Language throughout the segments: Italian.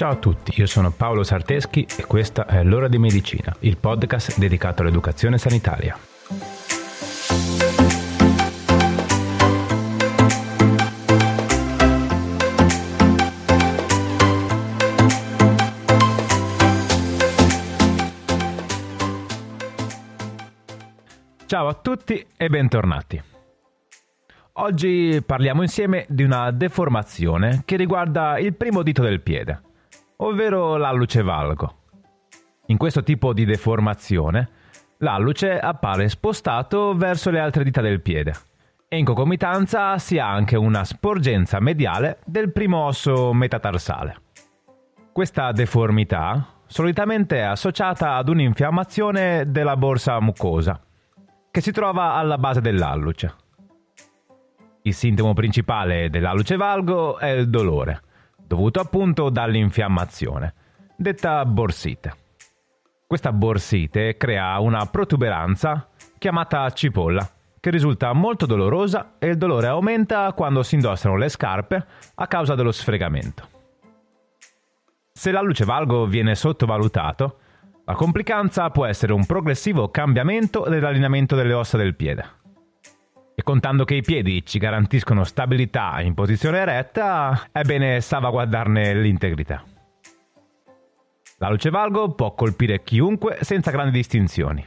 Ciao a tutti, io sono Paolo Sarteschi e questa è L'ora di medicina, il podcast dedicato all'educazione sanitaria. Ciao a tutti e bentornati. Oggi parliamo insieme di una deformazione che riguarda il primo dito del piede ovvero l'alluce valgo. In questo tipo di deformazione, l'alluce appare spostato verso le altre dita del piede e in concomitanza si ha anche una sporgenza mediale del primo osso metatarsale. Questa deformità solitamente è associata ad un'infiammazione della borsa mucosa, che si trova alla base dell'alluce. Il sintomo principale dell'alluce valgo è il dolore, dovuto appunto dall'infiammazione, detta borsite. Questa borsite crea una protuberanza chiamata cipolla, che risulta molto dolorosa e il dolore aumenta quando si indossano le scarpe a causa dello sfregamento. Se l'alluce valgo viene sottovalutato, la complicanza può essere un progressivo cambiamento dell'allineamento delle ossa del piede e contando che i piedi ci garantiscono stabilità in posizione eretta, è bene salvaguardarne l'integrità. La luce valgo può colpire chiunque senza grandi distinzioni,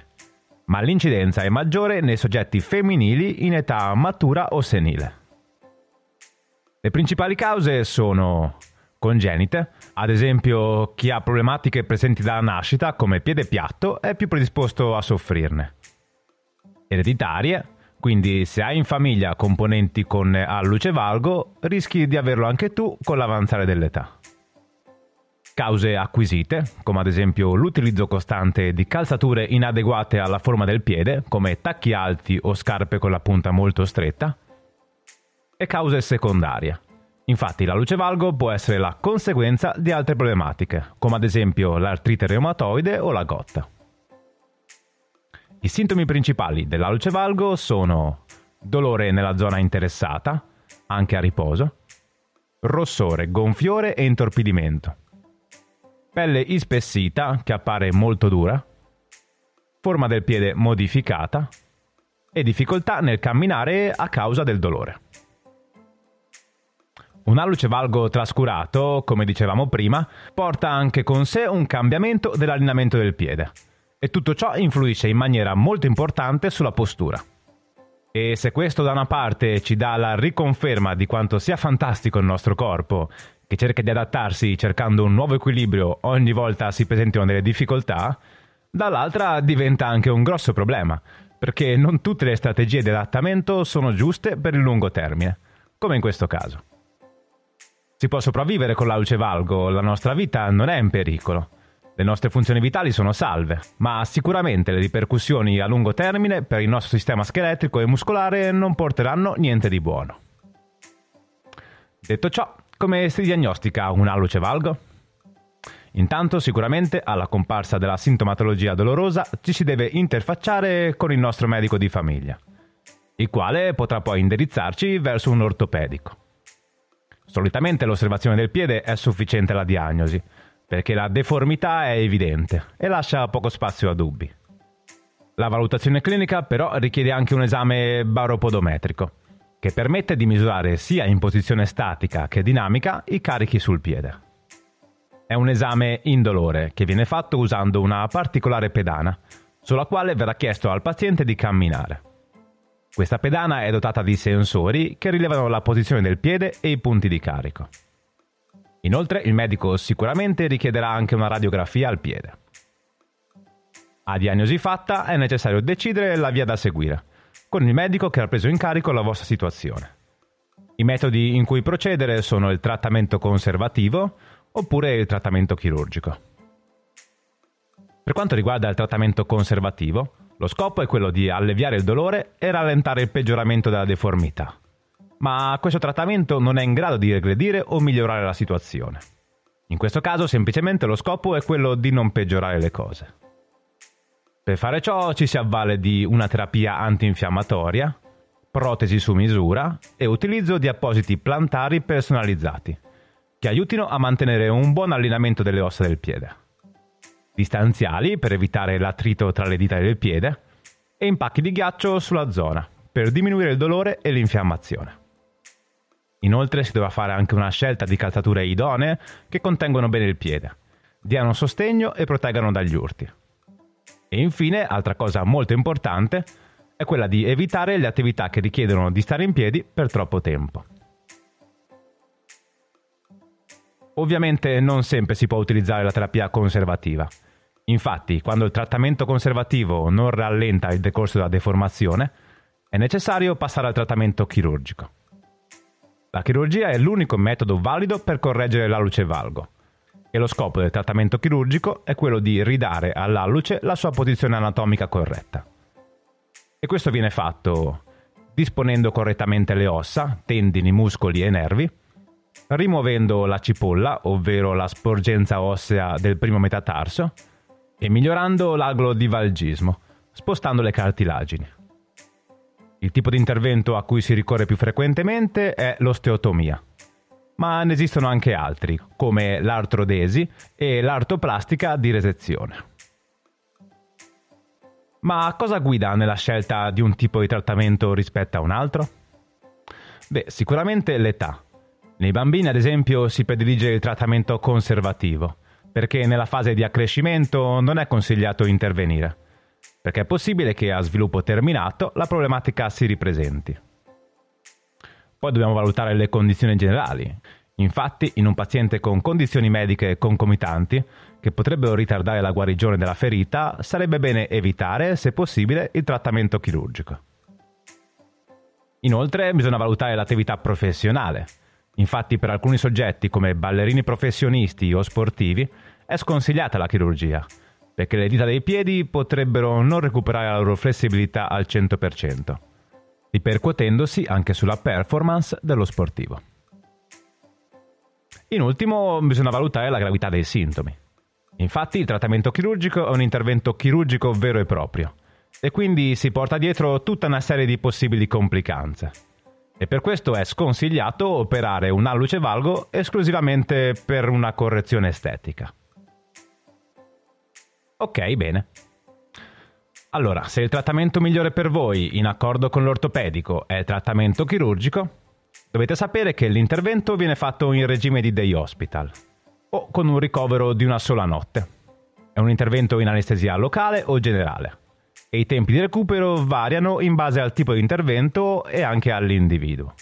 ma l'incidenza è maggiore nei soggetti femminili in età matura o senile. Le principali cause sono congenite, ad esempio chi ha problematiche presenti dalla nascita come piede piatto è più predisposto a soffrirne. Ereditarie, quindi se hai in famiglia componenti con alluce valgo, rischi di averlo anche tu con l'avanzare dell'età. Cause acquisite, come ad esempio l'utilizzo costante di calzature inadeguate alla forma del piede, come tacchi alti o scarpe con la punta molto stretta. E cause secondarie. Infatti la luce valgo può essere la conseguenza di altre problematiche, come ad esempio l'artrite reumatoide o la gotta. I sintomi principali dell'alluce valgo sono dolore nella zona interessata, anche a riposo, rossore, gonfiore e intorpidimento, pelle ispessita che appare molto dura, forma del piede modificata e difficoltà nel camminare a causa del dolore. Un alluce trascurato, come dicevamo prima, porta anche con sé un cambiamento dell'allineamento del piede e tutto ciò influisce in maniera molto importante sulla postura. E se questo da una parte ci dà la riconferma di quanto sia fantastico il nostro corpo, che cerca di adattarsi cercando un nuovo equilibrio ogni volta si presentino delle difficoltà, dall'altra diventa anche un grosso problema, perché non tutte le strategie di adattamento sono giuste per il lungo termine, come in questo caso. Si può sopravvivere con l'alce valgo, la nostra vita non è in pericolo. Le nostre funzioni vitali sono salve, ma sicuramente le ripercussioni a lungo termine per il nostro sistema scheletrico e muscolare non porteranno niente di buono. Detto ciò, come si diagnostica un alluce valgo? Intanto sicuramente alla comparsa della sintomatologia dolorosa ci si deve interfacciare con il nostro medico di famiglia, il quale potrà poi indirizzarci verso un ortopedico. Solitamente l'osservazione del piede è sufficiente alla diagnosi, perché la deformità è evidente e lascia poco spazio a dubbi. La valutazione clinica però richiede anche un esame baropodometrico, che permette di misurare sia in posizione statica che dinamica i carichi sul piede. È un esame indolore che viene fatto usando una particolare pedana, sulla quale verrà chiesto al paziente di camminare. Questa pedana è dotata di sensori che rilevano la posizione del piede e i punti di carico. Inoltre il medico sicuramente richiederà anche una radiografia al piede. A diagnosi fatta è necessario decidere la via da seguire, con il medico che ha preso in carico la vostra situazione. I metodi in cui procedere sono il trattamento conservativo oppure il trattamento chirurgico. Per quanto riguarda il trattamento conservativo, lo scopo è quello di alleviare il dolore e rallentare il peggioramento della deformità ma questo trattamento non è in grado di regredire o migliorare la situazione. In questo caso semplicemente lo scopo è quello di non peggiorare le cose. Per fare ciò ci si avvale di una terapia antinfiammatoria, protesi su misura e utilizzo di appositi plantari personalizzati, che aiutino a mantenere un buon allineamento delle ossa del piede. Distanziali per evitare l'attrito tra le dita del piede e impacchi di ghiaccio sulla zona per diminuire il dolore e l'infiammazione. Inoltre si dovrà fare anche una scelta di calzature idonee che contengono bene il piede, diano sostegno e proteggano dagli urti. E infine, altra cosa molto importante, è quella di evitare le attività che richiedono di stare in piedi per troppo tempo. Ovviamente non sempre si può utilizzare la terapia conservativa. Infatti, quando il trattamento conservativo non rallenta il decorso della deformazione, è necessario passare al trattamento chirurgico. La chirurgia è l'unico metodo valido per correggere l'alluce valgo e lo scopo del trattamento chirurgico è quello di ridare all'alluce la sua posizione anatomica corretta. E questo viene fatto disponendo correttamente le ossa, tendini, muscoli e nervi, rimuovendo la cipolla, ovvero la sporgenza ossea del primo metatarso, e migliorando l'angolo di valgismo, spostando le cartilagini. Il tipo di intervento a cui si ricorre più frequentemente è l'osteotomia, ma ne esistono anche altri, come l'artrodesi e l'artoplastica di resezione. Ma cosa guida nella scelta di un tipo di trattamento rispetto a un altro? Beh, sicuramente l'età. Nei bambini, ad esempio, si predilige il trattamento conservativo, perché nella fase di accrescimento non è consigliato intervenire perché è possibile che a sviluppo terminato la problematica si ripresenti. Poi dobbiamo valutare le condizioni generali. Infatti, in un paziente con condizioni mediche concomitanti, che potrebbero ritardare la guarigione della ferita, sarebbe bene evitare, se possibile, il trattamento chirurgico. Inoltre bisogna valutare l'attività professionale. Infatti per alcuni soggetti come ballerini professionisti o sportivi è sconsigliata la chirurgia, perché le dita dei piedi potrebbero non recuperare la loro flessibilità al 100%, ripercuotendosi anche sulla performance dello sportivo. In ultimo, bisogna valutare la gravità dei sintomi. Infatti, il trattamento chirurgico è un intervento chirurgico vero e proprio, e quindi si porta dietro tutta una serie di possibili complicanze. E per questo è sconsigliato operare un alluce valgo esclusivamente per una correzione estetica. Ok, bene. Allora, se il trattamento migliore per voi, in accordo con l'ortopedico, è il trattamento chirurgico, dovete sapere che l'intervento viene fatto in regime di day hospital o con un ricovero di una sola notte. È un intervento in anestesia locale o generale e i tempi di recupero variano in base al tipo di intervento e anche all'individuo.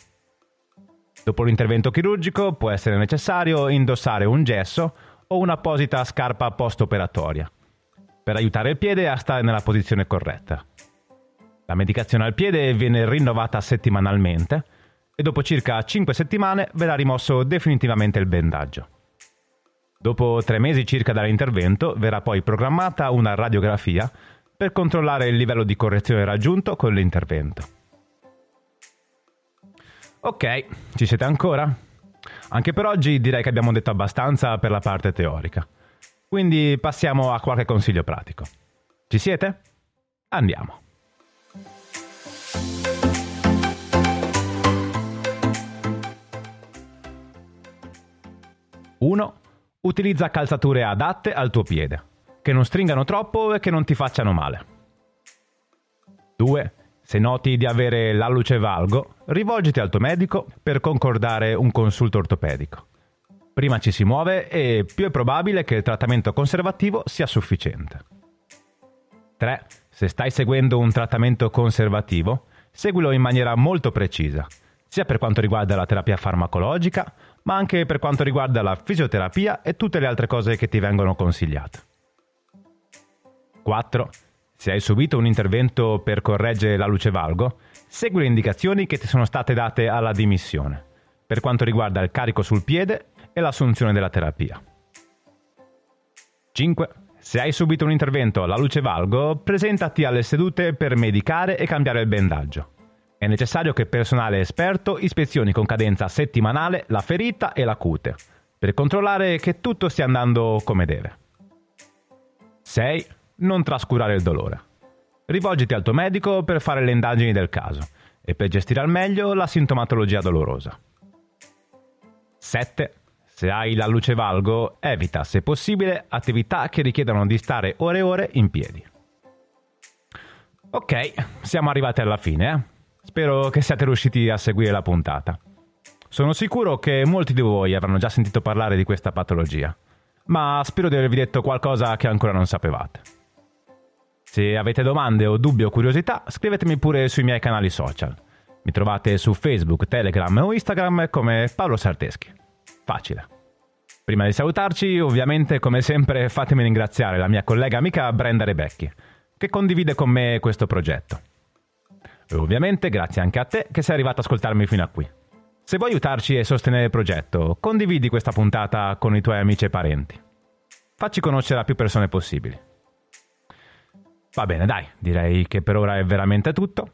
Dopo l'intervento chirurgico può essere necessario indossare un gesso o un'apposita scarpa post-operatoria per aiutare il piede a stare nella posizione corretta. La medicazione al piede viene rinnovata settimanalmente e dopo circa 5 settimane verrà rimosso definitivamente il bendaggio. Dopo tre mesi circa dall'intervento verrà poi programmata una radiografia per controllare il livello di correzione raggiunto con l'intervento. Ok, ci siete ancora? Anche per oggi direi che abbiamo detto abbastanza per la parte teorica. Quindi passiamo a qualche consiglio pratico. Ci siete? Andiamo. Uno, Utilizza calzature adatte al tuo piede, che non stringano troppo e che non ti facciano male. 2. Se noti di avere l'alluce valgo, rivolgiti al tuo medico per concordare un consulto ortopedico prima ci si muove e più è probabile che il trattamento conservativo sia sufficiente. 3. Se stai seguendo un trattamento conservativo, seguilo in maniera molto precisa, sia per quanto riguarda la terapia farmacologica, ma anche per quanto riguarda la fisioterapia e tutte le altre cose che ti vengono consigliate. 4. Se hai subito un intervento per correggere la luce valgo, segui le indicazioni che ti sono state date alla dimissione, per quanto riguarda il carico sul piede e l'assunzione della terapia. 5. Se hai subito un intervento alla luce valgo, presentati alle sedute per medicare e cambiare il bendaggio. È necessario che personale esperto ispezioni con cadenza settimanale la ferita e la cute, per controllare che tutto stia andando come deve. 6. Non trascurare il dolore. Rivolgiti al tuo medico per fare le indagini del caso e per gestire al meglio la sintomatologia dolorosa. 7. Se hai la luce valgo, evita, se possibile, attività che richiedano di stare ore e ore in piedi. Ok, siamo arrivati alla fine. Eh? Spero che siate riusciti a seguire la puntata. Sono sicuro che molti di voi avranno già sentito parlare di questa patologia, ma spero di avervi detto qualcosa che ancora non sapevate. Se avete domande o dubbi o curiosità, scrivetemi pure sui miei canali social. Mi trovate su Facebook, Telegram o Instagram come Paolo Sarteschi. Facile. Prima di salutarci, ovviamente, come sempre, fatemi ringraziare la mia collega amica Brenda Rebecchi, che condivide con me questo progetto. E ovviamente grazie anche a te che sei arrivato ad ascoltarmi fino a qui. Se vuoi aiutarci e sostenere il progetto, condividi questa puntata con i tuoi amici e parenti. Facci conoscere a più persone possibili. Va bene, dai, direi che per ora è veramente tutto.